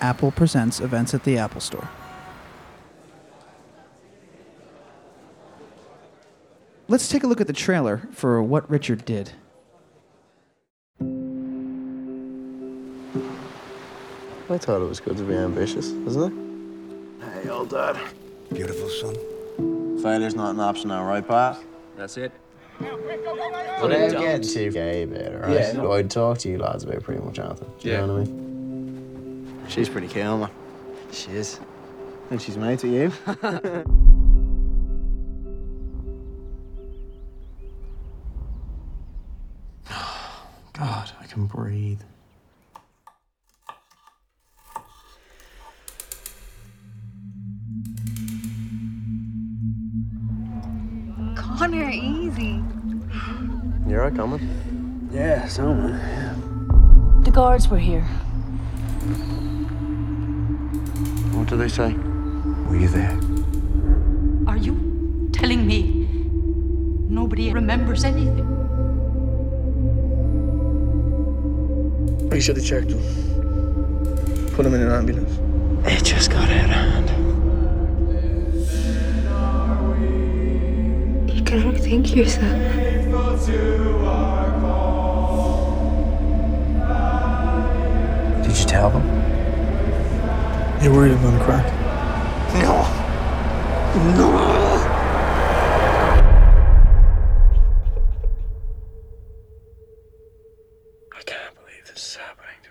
Apple Presents events at the Apple Store. Let's take a look at the trailer for What Richard Did. I thought it was good to be ambitious, isn't it? Hey, old dad. Beautiful son. Failure's not an option now, right, Pat? That's it. But I get too gay about it, right? Yeah, no. I'd talk to you lads about pretty much anything. Do you Yeah. know what I mean? She's pretty cool, man. She is. And she's mate to you. God, I can breathe. Connor, easy. You're right, coming? Yeah, so man. The guards were here. What do they say? Were you there? Are you telling me nobody remembers anything? We should have checked him. Put him in an ambulance. It just got out of hand. You can only think yourself. Did you tell them? You worried I'm gonna crack? No. No. I can't believe this is happening to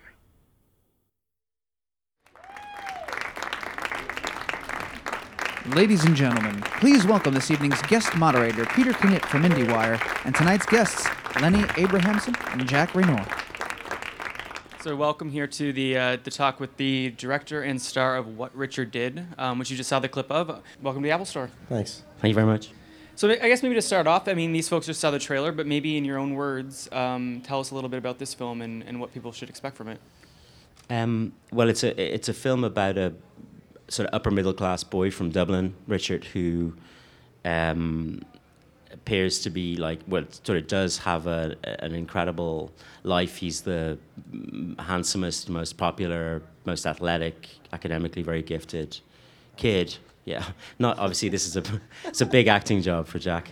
me. Ladies and gentlemen, please welcome this evening's guest moderator, Peter Knegt from IndieWire, and tonight's guests, Lenny Abrahamson and Jack Reynor. So welcome here to the uh, the talk with the director and star of What Richard Did, um, which you just saw the clip of. Welcome to the Apple Store. Thanks. Thank you very much. So I guess maybe to start off, I mean, these folks just saw the trailer, but maybe in your own words, um, tell us a little bit about this film and, and what people should expect from it. Um, well, it's a it's a film about a sort of upper middle class boy from Dublin, Richard, who um, appears to be like well, sort of does have a an incredible life. He's the handsomest, most popular, most athletic, academically very gifted kid. Yeah, not obviously. This is a it's a big acting job for Jack.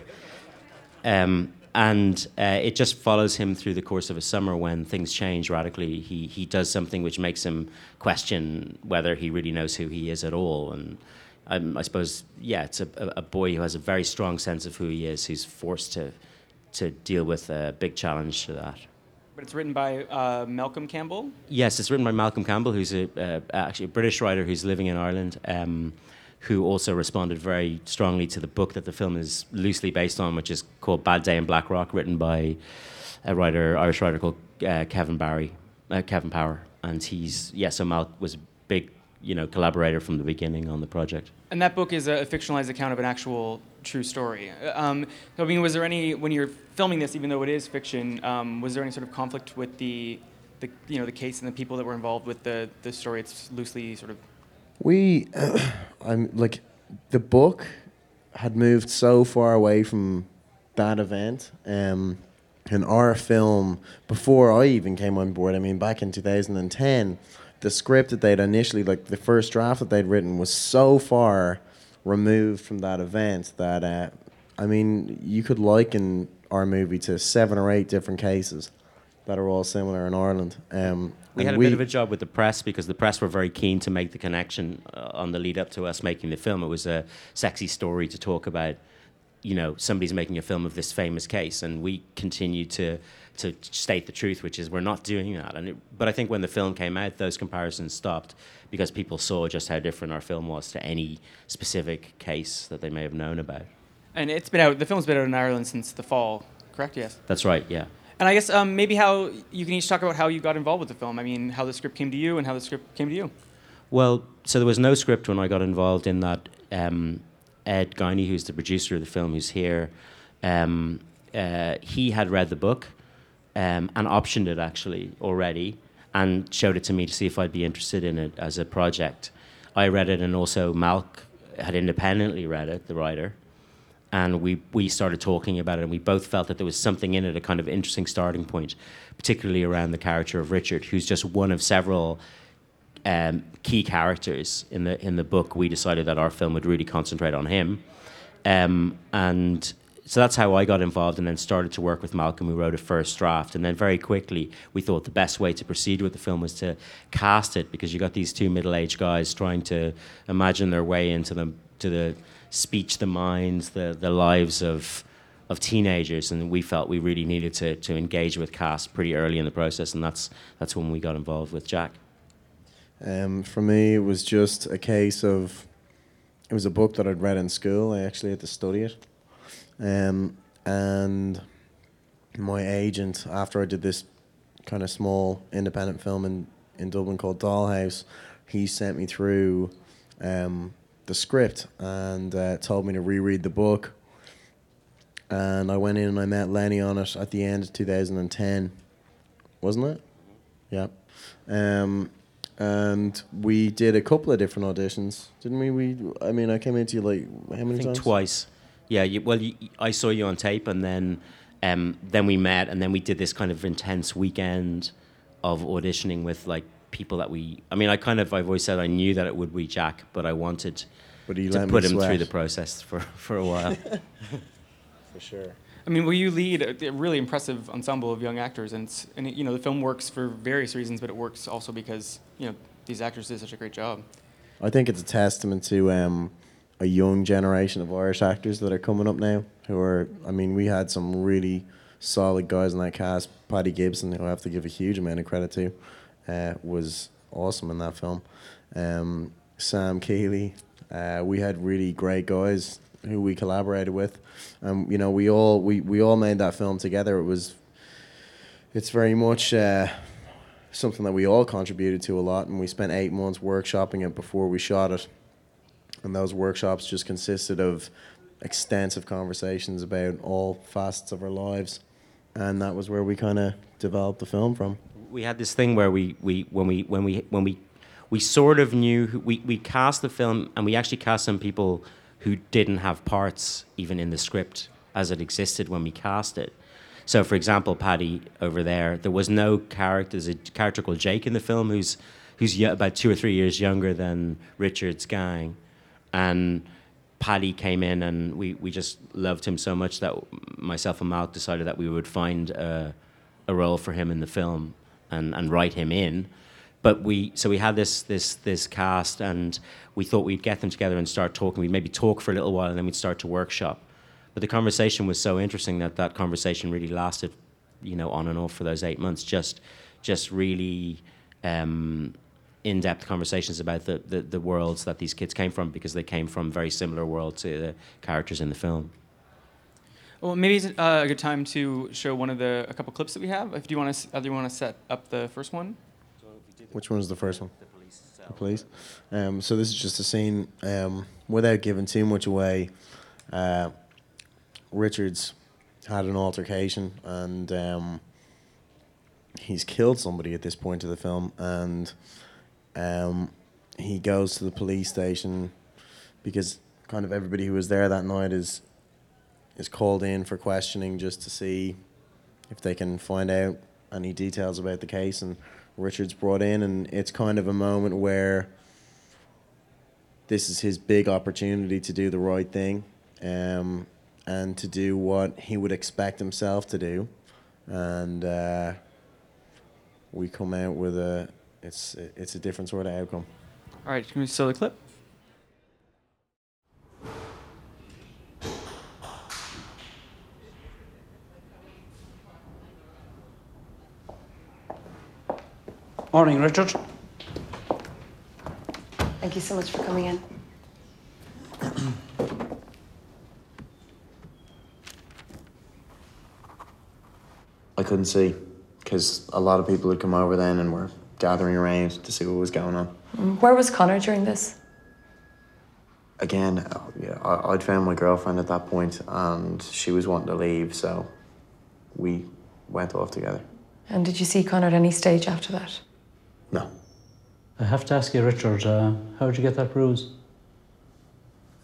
Um, and uh, it just follows him through the course of a summer when things change radically. He he does something which makes him question whether he really knows who he is at all. And um, I suppose, yeah, it's a, a a boy who has a very strong sense of who he is, who's forced to to deal with a big challenge to that. But it's written by uh, Malcolm Campbell. Yes, it's written by Malcolm Campbell, who's a, uh, actually a British writer who's living in Ireland, um, who also responded very strongly to the book that the film is loosely based on, which is called Bad Day in Blackrock, written by a writer, Irish writer called uh, Kevin Barry, uh, Kevin Power, and he's yeah, so Mal was a big you know collaborator from the beginning on the project. And that book is a fictionalized account of an actual true story. Um, I mean, was there any when you're filming this, even though it is fiction, um, was there any sort of conflict with the, the you know the case and the people that were involved with the the story? It's loosely sort of We, I'm like, the book had moved so far away from that event. Um, and our film, before I even came on board, I mean, back in 2010, the script that they'd initially, like the first draft that they'd written, was so far removed from that event that, uh, I mean, you could liken our movie to seven or eight different cases that are all similar in Ireland. Um, We had a bit of a job with the press because the press were very keen to make the connection uh, on the lead up to us making the film. It was a sexy story to talk about, you know, somebody's making a film of this famous case, and we continued to to state the truth, which is we're not doing that. And it, but I think when the film came out, those comparisons stopped because people saw just how different our film was to any specific case that they may have known about. and it's been out. The film's been out in Ireland since the fall. Correct? Yes. That's right. Yeah. And I guess um, maybe how you can each talk about how you got involved with the film. I mean, how the script came to you and how the script came to you. Well, so there was no script when I got involved in that. Um, Ed Guiney, who's the producer of the film, who's here, um, uh, he had read the book um, and optioned it actually already and showed it to me to see if I'd be interested in it as a project. I read it, and also Malk had independently read it, the writer, and we, we started talking about it, and we both felt that there was something in it, a kind of interesting starting point, particularly around the character of Richard, who's just one of several um, key characters in the in the book, we decided that our film would really concentrate on him, um, and so that's how I got involved, and then started to work with Malcolm, who wrote a first draft, and then very quickly we thought the best way to proceed with the film was to cast it because you got these two middle-aged guys trying to imagine their way into the to the speech, the minds, the the lives of of teenagers, and we felt we really needed to to engage with cast pretty early in the process, and that's that's when we got involved with Jack. Um, for me, it was just a case of it was a book that I'd read in school. I actually had to study it, um, and my agent, after I did this kind of small independent film in in Dublin called Dollhouse, he sent me through um, the script and uh, told me to reread the book. And I went in and I met Lenny on it at the end of 2010, wasn't it? Yeah. Um, and we did a couple of different auditions, didn't we? We, I mean, I came into you like how many I think times? twice. Yeah, you, well, you, I saw you on tape, and then um, then we met, and then we did this kind of intense weekend of auditioning with like people that we. I mean, I kind of I've always said I knew that it would be Jack, but I wanted But to put him through the process for for a while. For sure. I mean, well, you lead a, a really impressive ensemble of young actors, and, it's, and it, you know the film works for various reasons, but it works also because you know these actors did such a great job. I think it's a testament to um, a young generation of Irish actors that are coming up now. Who are, I mean, we had some really solid guys in that cast. Paddy Gibson, who I have to give a huge amount of credit to, uh, was awesome in that film. Um, Sam Keeley, uh, we had really great guys who we collaborated with, and you know, we all we, we all made that film together. It was, it's very much. Uh, something that we all contributed to a lot, and we spent eight months workshopping it before we shot it. And those workshops just consisted of extensive conversations about all facets of our lives, and that was where we kind of developed the film from. we had this thing where we, we when we when we when we we sort of knew who, we we cast the film and we actually cast some people who didn't have parts even in the script as it existed when we cast it. So, for example, Paddy over there, there was no character. There's a character called Jake in the film who's who's about two or three years younger than Richard's gang, and Paddy came in and we, we just loved him so much that myself and Mark decided that we would find a, a role for him in the film and, and write him in. But we so we had this this this cast and we thought we'd get them together and start talking. We'd maybe talk for a little while and then we'd start to workshop. But the conversation was so interesting that that conversation really lasted, you know, on and off for those eight months. Just just really um, in-depth conversations about the, the, the worlds that these kids came from because they came from very similar worlds to the characters in the film. Well, maybe it's uh, a good time to show one of the a couple clips that we have. If do you want to, either you want to set up the first one. Which one was the first one? The police. Um, so this is just a scene. Um, without giving too much away, uh, Richards had an altercation and um, he's killed somebody at this point of the film, and um, he goes to the police station because kind of everybody who was there that night is is called in for questioning just to see if they can find out any details about the case. And Richard's brought in and it's kind of a moment where this is his big opportunity to do the right thing um, and to do what he would expect himself to do. And uh, we come out with a it's it's a different sort of outcome All right, can we show the clip? Morning, Richard. Thank you so much for coming in. I couldn't see because a lot of people had come over then and were gathering around to see what was going on. Mm, Where was Connor during this? Again, uh, yeah, I, I'd found my girlfriend at that point and she was wanting to leave, so we went off together. And did you see Connor at any stage after that? No. I have to ask you, Richard, uh, how did you get that bruise?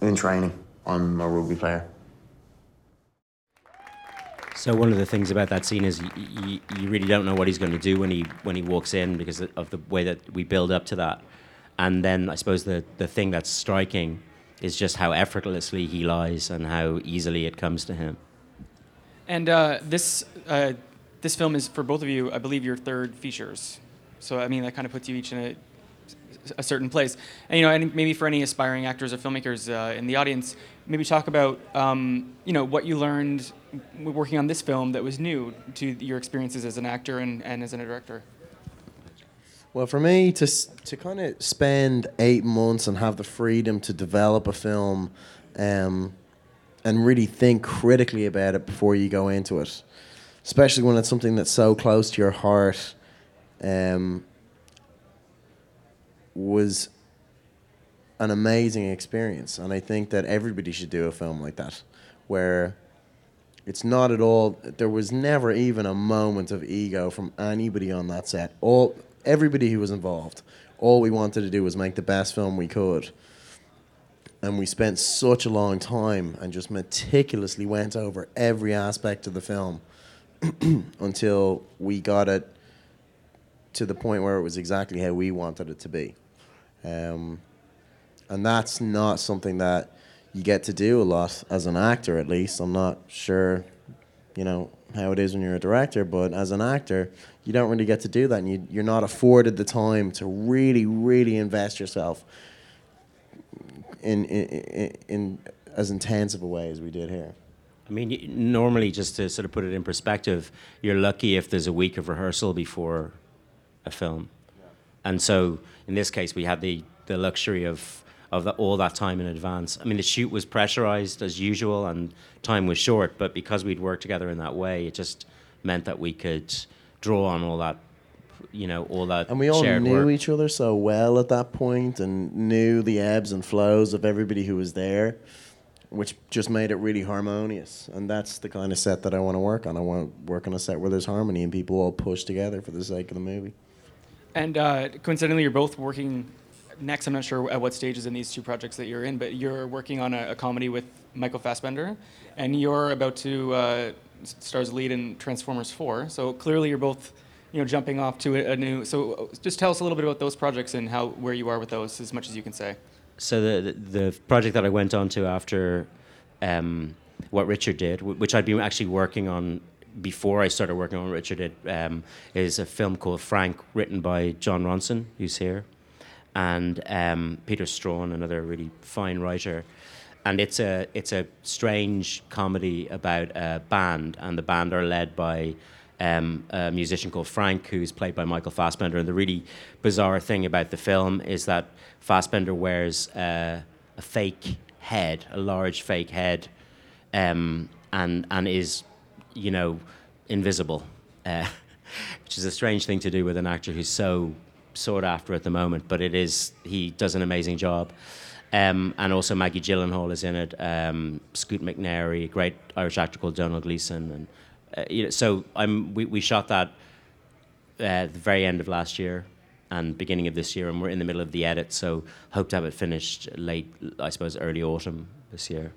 In training, I'm a rugby player. So one of the things about that scene is you, you, you really don't know what he's going to do when he when he walks in because of the way that we build up to that. and then I suppose the the thing that's striking is just how effortlessly he lies and how easily it comes to him. And uh, this uh, this film is for both of you, I believe, your third features. So I mean, that kind of puts you each in a, a certain place. And you know, and maybe for any aspiring actors or filmmakers uh, in the audience, maybe talk about um, you know what you learned working on this film that was new to your experiences as an actor and, and as a director. Well, for me to to kind of spend eight months and have the freedom to develop a film, um, and really think critically about it before you go into it, especially when it's something that's so close to your heart, um, was an amazing experience, and I think that everybody should do a film like that, where it's not at all. There was never even a moment of ego from anybody on that set. All everybody who was involved. All we wanted to do was make the best film we could. And we spent such a long time and just meticulously went over every aspect of the film until we got it to the point where it was exactly how we wanted it to be. Um, and that's not something that you get to do a lot as an actor, at least. I'm not sure, you know, how it is when you're a director, but as an actor, you don't really get to do that, and you, you're not afforded the time to really, really invest yourself in in, in, in as intense of a way as we did here. I mean, normally, just to sort of put it in perspective, you're lucky if there's a week of rehearsal before a film. And so, in this case, we had the, the luxury of, of the, all that time in advance. I mean, the shoot was pressurized as usual and time was short, but because we'd worked together in that way, it just meant that we could draw on all that, you know, all that And we all knew work. each other so well at that point and knew the ebbs and flows of everybody who was there, which just made it really harmonious. And that's the kind of set that I want to work on. I want to work on a set where there's harmony and people all push together for the sake of the movie. And uh, coincidentally, you're both working next. I'm not sure at what stages in these two projects that you're in, but you're working on a, a comedy with Michael Fassbender, and you're about to uh, s- star as lead in Transformers 4. So clearly, you're both, you know, jumping off to a, a new. So uh, just tell us a little bit about those projects and how where you are with those, as much as you can say. So the, the the project that I went on to after um, what Richard did, which I'd been actually working on before I started working on Richard did, um, is a film called Frank, written by Jon Ronson, who's here, and um, Peter Straughan, another really fine writer. And it's a it's a strange comedy about a band, and the band are led by um, a musician called Frank, who's played by Michael Fassbender. And the really bizarre thing about the film is that Fassbender wears uh, a fake head, a large fake head, um, and and is, you know, invisible, uh, which is a strange thing to do with an actor who's so sought after at the moment. But it is he does an amazing job. Um, and also Maggie Gyllenhaal is in it. Um, Scoot McNairy, great Irish actor called Domhnall Gleeson, and uh, you know, so I'm we, we shot that uh, at the very end of last year and beginning of this year, and we're in the middle of the edit. So hope to have it finished late, I suppose, early autumn this year.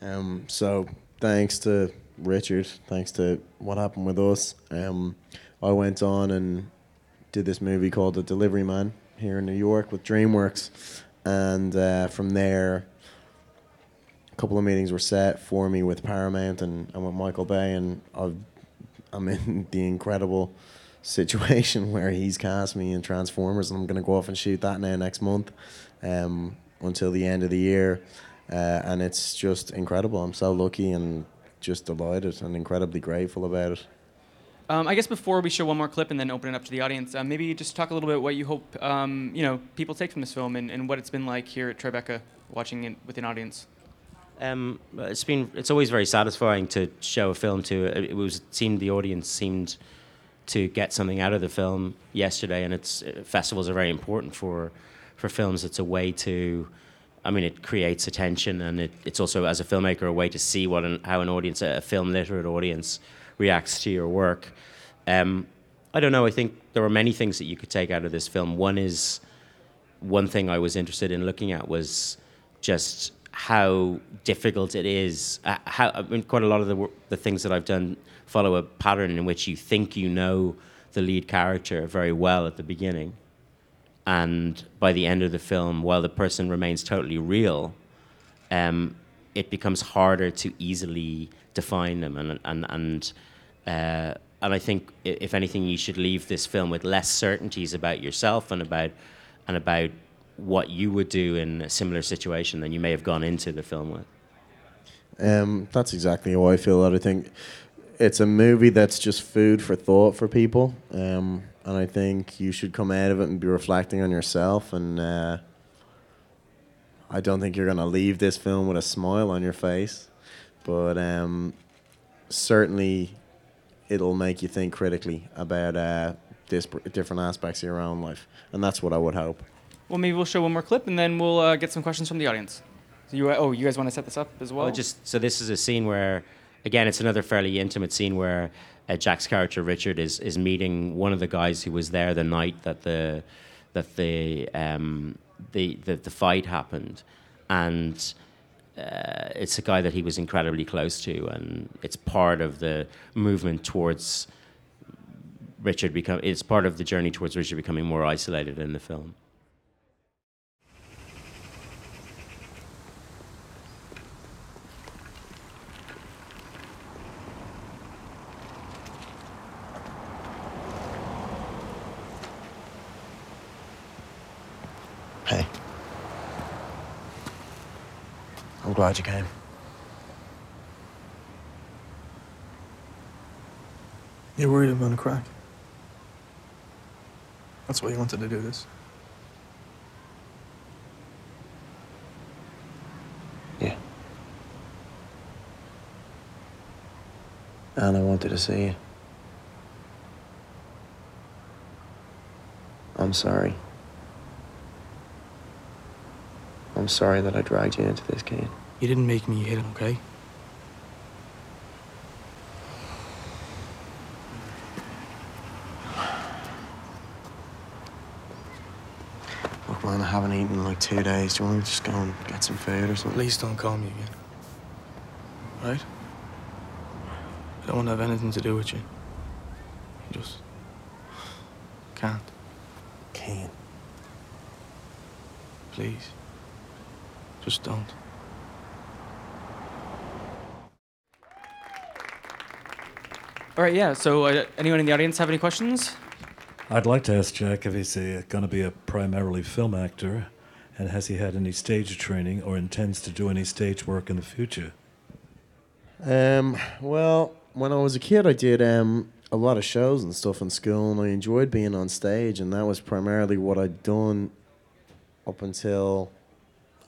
Um, so thanks to Richard, thanks to what happened with us, um, I went on and did this movie called The Delivery Man here in New York with DreamWorks, and uh, from there, a couple of meetings were set for me with Paramount and, and with Michael Bay, and I've, I'm in the incredible situation where he's cast me in Transformers, and I'm going to go off and shoot that now next month um, until the end of the year. Uh, and it's just incredible. I'm so lucky and just delighted and incredibly grateful about it. Um, I guess before we show one more clip and then open it up to the audience, uh, maybe just talk a little bit what you hope um, you know people take from this film and, and what it's been like here at Tribeca watching it with an audience. Um, it's been it's always very satisfying to show a film to. It was seemed the audience seemed to get something out of the film yesterday, and it's uh, festivals are very important for for films. It's a way to, I mean, it creates attention, and it, it's also as a filmmaker a way to see what an, how an audience, a film literate audience, reacts to your work. Um, I don't know. I think there are many things that you could take out of this film. One is one thing I was interested in looking at was just how difficult it is. Uh, how I mean, quite a lot of the the things that I've done follow a pattern in which you think you know the lead character very well at the beginning, and by the end of the film, while the person remains totally real, um, it becomes harder to easily define them, and and and uh, and I think if anything, you should leave this film with less certainties about yourself and about and about what you would do in a similar situation than you may have gone into the film with. Um, that's exactly how I feel. That I think it's a movie that's just food for thought for people, um, and I think you should come out of it and be reflecting on yourself. And uh, I don't think you're gonna leave this film with a smile on your face, but um, certainly it'll make you think critically about uh, dis- different aspects of your own life, and that's what I would hope. Well, maybe we'll show one more clip and then we'll uh, get some questions from the audience. So you, oh, you guys want to set this up as well? Well, just so this is a scene where, again, it's another fairly intimate scene where uh, Jack's character Richard is is meeting one of the guys who was there the night that the that the um, the, the the fight happened, and. Uh, it's a guy that he was incredibly close to, and it's part of the movement towards Richard become. It's part of the journey towards Richard becoming more isolated in the film. Hey. I'm glad you came. You're worried I'm gonna crack. That's why you wanted to do this. Yeah. And I wanted to see you. I'm sorry. I'm sorry that I dragged you into this, Kane. You didn't make me hit him, okay? Look, man, I haven't eaten in like two days. Do you want me to just go and get some food or something? Please don't call me again. Right? I don't want to have anything to do with you. You just can't. Kane. Please. Just don't. All right, yeah. So, uh, anyone in the audience have any questions? I'd like to ask Jack if he's going to be a primarily film actor, and has he had any stage training or intends to do any stage work in the future? Um, well, when I was a kid, I did um, a lot of shows and stuff in school, and I enjoyed being on stage, and that was primarily what I'd done up until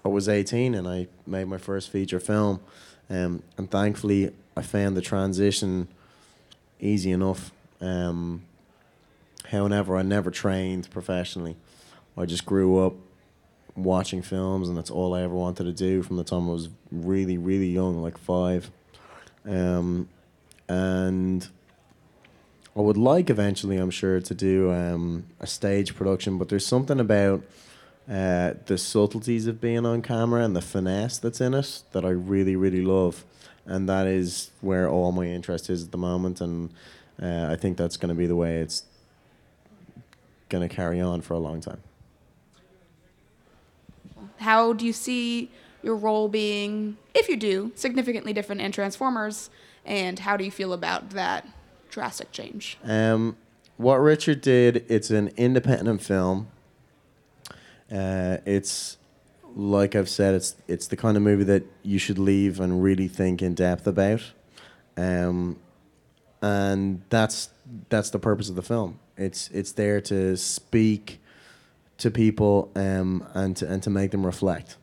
I was 18 and I made my first feature film. Um, and thankfully, I found the transition easy enough. Um, however, I never trained professionally. I just grew up watching films, and that's all I ever wanted to do from the time I was really, really young, like five. Um, and I would like eventually, I'm sure, to do um, a stage production, but there's something about uh, the subtleties of being on camera and the finesse that's in it that I really, really love. And that is where all my interest is at the moment. And uh, I think that's going to be the way it's going to carry on for a long time. How do you see your role being, if you do, significantly different in Transformers? And how do you feel about that drastic change? Um, what Richard did, it's an independent film. Uh, it's like I've said, it's it's the kind of movie that you should leave and really think in depth about. Um, and that's that's the purpose of the film. It's it's there to speak to people um, and to and to make them reflect.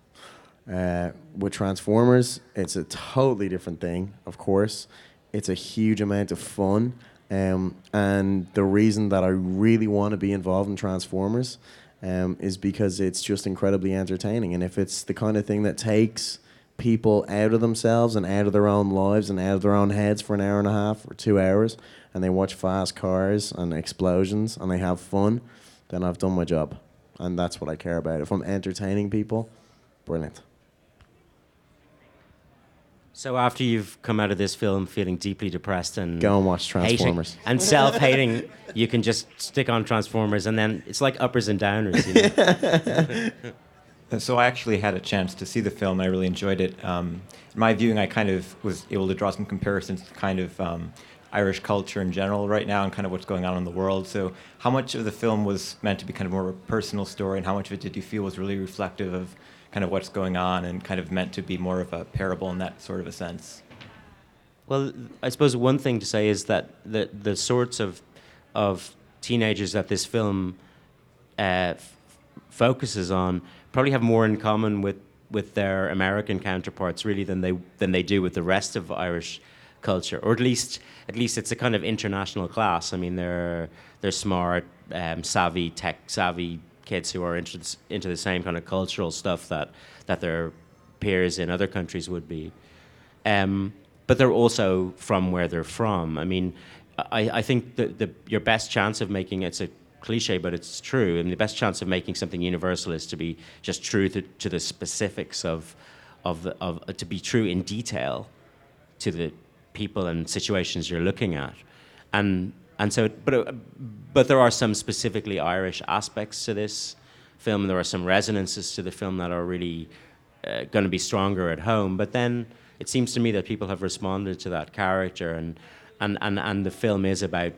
Uh, with Transformers, it's a totally different thing. Of course, it's a huge amount of fun, um, and the reason that I really want to be involved in Transformers um, is because it's just incredibly entertaining. And if it's the kind of thing that takes people out of themselves and out of their own lives and out of their own heads for an hour and a half or two hours, and they watch fast cars and explosions and they have fun, then I've done my job. And that's what I care about. If I'm entertaining people, brilliant. So after you've come out of this film feeling deeply depressed and Go and watch hating- Transformers. and self-hating, you can just stick on Transformers, and then it's like uppers and downers. You know? So I actually had a chance to see the film. I really enjoyed it. Um, in my viewing, I kind of was able to draw some comparisons to kind of um, Irish culture in general right now and kind of what's going on in the world. So how much of the film was meant to be kind of more of a personal story, and how much of it did you feel was really reflective of kind of what's going on and kind of meant to be more of a parable in that sort of a sense? Well, I suppose one thing to say is that the the sorts of of teenagers that this film uh, f- focuses on probably have more in common with with their American counterparts really than they than they do with the rest of Irish culture, or at least at least it's a kind of international class. I mean, they're they're smart, um, savvy, tech savvy kids who are into the, into the same kind of cultural stuff that that their peers in other countries would be. Um, but they're also from where they're from. I mean, I, I think that the, your best chance of making it's a cliche, but it's true. I mean, the best chance of making something universal is to be just true to, to the specifics of, of, the, of to be true in detail to the people and situations you're looking at, and and so, but uh, but there are some specifically Irish aspects to this film. There are some resonances to the film that are really uh, going to be stronger at home. But then it seems to me that people have responded to that character, and and and and the film is about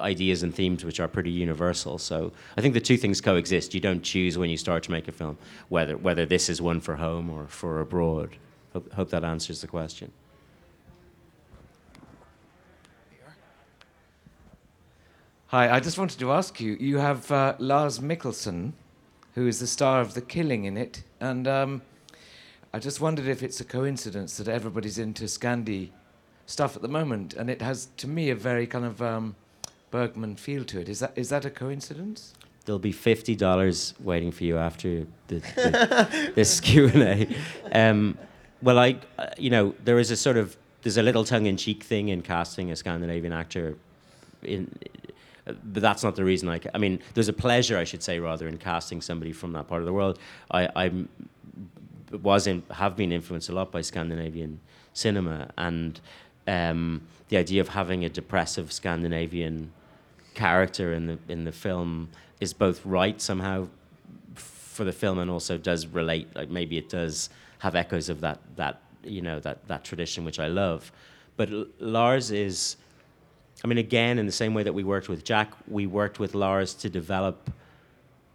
ideas and themes which are pretty universal. So I think the two things coexist. You don't choose when you start to make a film whether whether this is one for home or for abroad. Hope, hope that answers the question. Hi, I just wanted to ask you. You have uh, Lars Mikkelsen, who is the star of The Killing in it, and um, I just wondered if it's a coincidence that everybody's into Scandi stuff at the moment, and it has, to me, a very kind of um, Bergman feel to it. Is that is that a coincidence? There'll be fifty dollars waiting for you after the, the, this Q and A. Um, well, I, uh, you know, there is a sort of there's a little tongue-in-cheek thing in casting a Scandinavian actor. In, but that's not the reason. I, ca- I mean, there's a pleasure, I should say, rather, in casting somebody from that part of the world. I, I'm was in, have been influenced a lot by Scandinavian cinema and um, the idea of having a depressive Scandinavian character in the in the film is both right somehow for the film and also does relate like maybe it does have echoes of that that you know that that tradition which I love but Lars is I mean again in the same way that we worked with Jack we worked with Lars to develop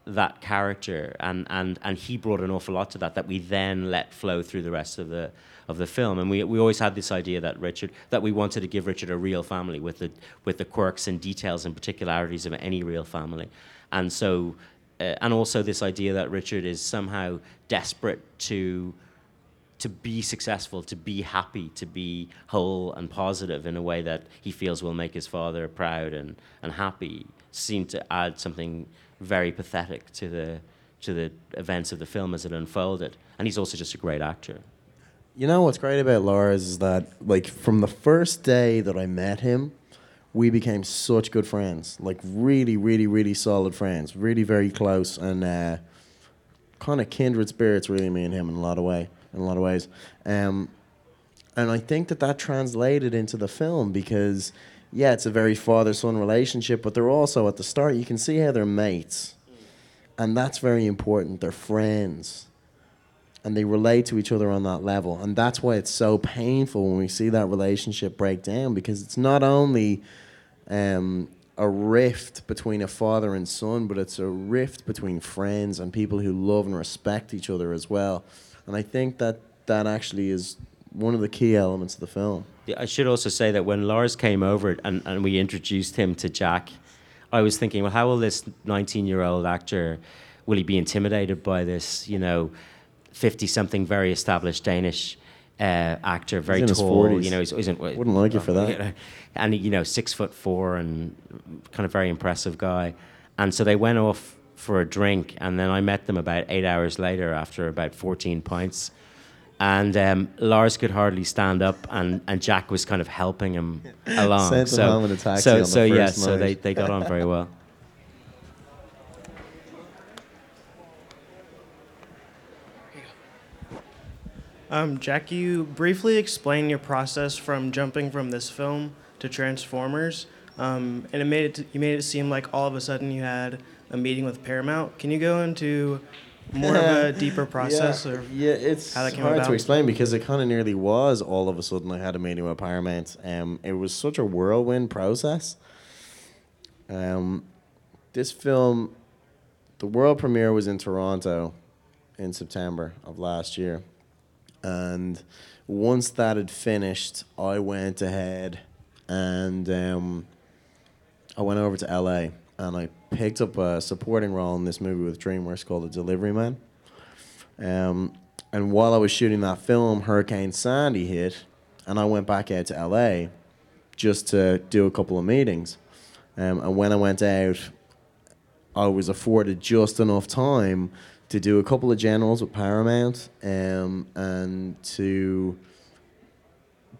that character and, and, and he brought an awful lot to that that we then let flow through the rest of the of the film. And we, we always had this idea that Richard that we wanted to give Richard a real family with the with the quirks and details and particularities of any real family. And so uh, and also this idea that Richard is somehow desperate to to be successful, to be happy, to be whole and positive in a way that he feels will make his father proud and, and happy, seemed to add something very pathetic to the to the events of the film as it unfolded. And he's also just a great actor. You know what's great about Lars is that, like, from the first day that I met him, we became such good friends. Like, really, really, really solid friends. Really, very close, and uh, kind of kindred spirits. Really, me and him in a lot of way, in a lot of ways. Um, and I think that that translated into the film because, yeah, it's a very father-son relationship, but they're also at the start. You can see how they're mates, and that's very important. They're friends and they relate to each other on that level. And that's why it's so painful when we see that relationship break down because it's not only um, a rift between a father and son, but it's a rift between friends and people who love and respect each other as well. And I think that that actually is one of the key elements of the film. Yeah, I should also say that when Lars came over and, and we introduced him to Jack, I was thinking, well, how will this 19 year old actor, will he be intimidated by this, you know, 50 something very established Danish uh, actor, very tall, 40s. you know, he's, he's in, Wouldn't like you for that. And, you know, six foot four and kind of very impressive guy. And so they went off for a drink, and then I met them about eight hours later after about 14 pints. And um, Lars could hardly stand up, and, and Jack was kind of helping him along. Sent him so, home in a taxi so, on the so yeah, first so they, they got on very well. Um, Jack, you briefly explained your process from jumping from this film to Transformers, um, and it made it you made it seem like all of a sudden you had a meeting with Paramount. Can you go into more of a deeper process yeah, or yeah, it's how that came hard about? to explain because it kind of nearly was all of a sudden I had a meeting with Paramount. Um, it was such a whirlwind process. Um, this film, the world premiere was in Toronto in September of last year, and once that had finished, I went ahead and um, I went over to LA and I picked up a supporting role in this movie with DreamWorks called The Delivery Man. Um, and while I was shooting that film, Hurricane Sandy hit, and I went back out to LA just to do a couple of meetings. Um, and when I went out, I was afforded just enough time to do a couple of generals with Paramount um, and to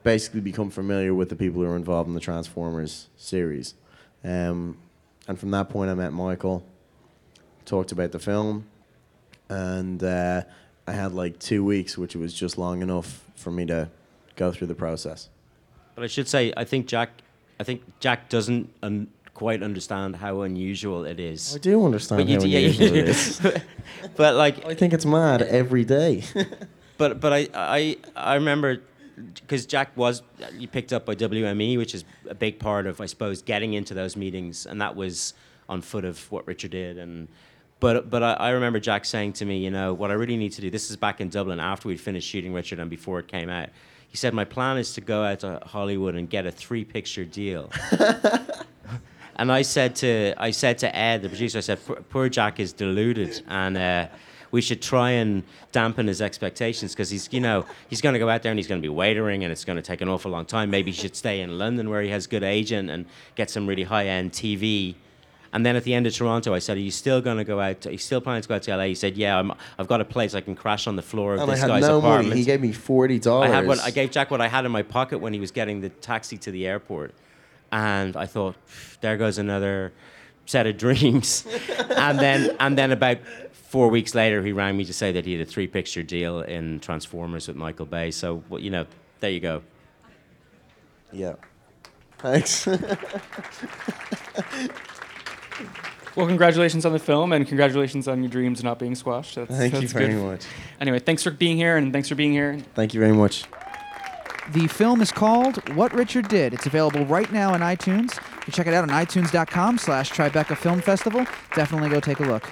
basically become familiar with the people who are involved in the Transformers series. Um, and from that point, I met Michael, talked about the film, and uh, I had like two weeks, which was just long enough for me to go through the process. But I should say, I think Jack, I think Jack doesn't un- quite understand how unusual it is. I do understand But how do- yeah, unusual it do. but like, I think it's mad every day. but but I I I remember because Jack was you picked up by WME, which is a big part of I suppose getting into those meetings, and that was on foot of what Richard did and. But, but I, I remember Jack saying to me, you know, what I really need to do, this is back in Dublin after we'd finished shooting Richard and before it came out. He said, my plan is to go out to Hollywood and get a three picture deal. and I said to I said to Ed, the producer, I said, "Poor- poor Jack is deluded, and uh, we should try and dampen his expectations because he's you know he's going to go out there and he's going to be waitering, and it's going to take an awful long time. Maybe he should stay in London where he has good agent and get some really high end TV. And then at the end of Toronto, I said, "Are you still going to go out? Are you still planning to go out to LA?" He said, "Yeah, I'm, I've got a place I can crash on the floor of and I this had guy's no apartment." money. He gave me forty dollars. I I gave Jack what I had in my pocket when he was getting the taxi to the airport, and I thought, there goes another set of dreams. and then and then about four weeks later, he rang me to say that he had a three picture deal in Transformers with Michael Bay. So well, you know, there you go. Yeah. Thanks. Well, congratulations on the film, and congratulations on your dreams not being squashed. That's, Thank you very good. much. Anyway, thanks for being here, and thanks for being here. Thank you very much. The film is called What Richard Did. It's available right now on iTunes. You can check it out on itunes.com slash Tribeca Film Festival. Definitely go take a look.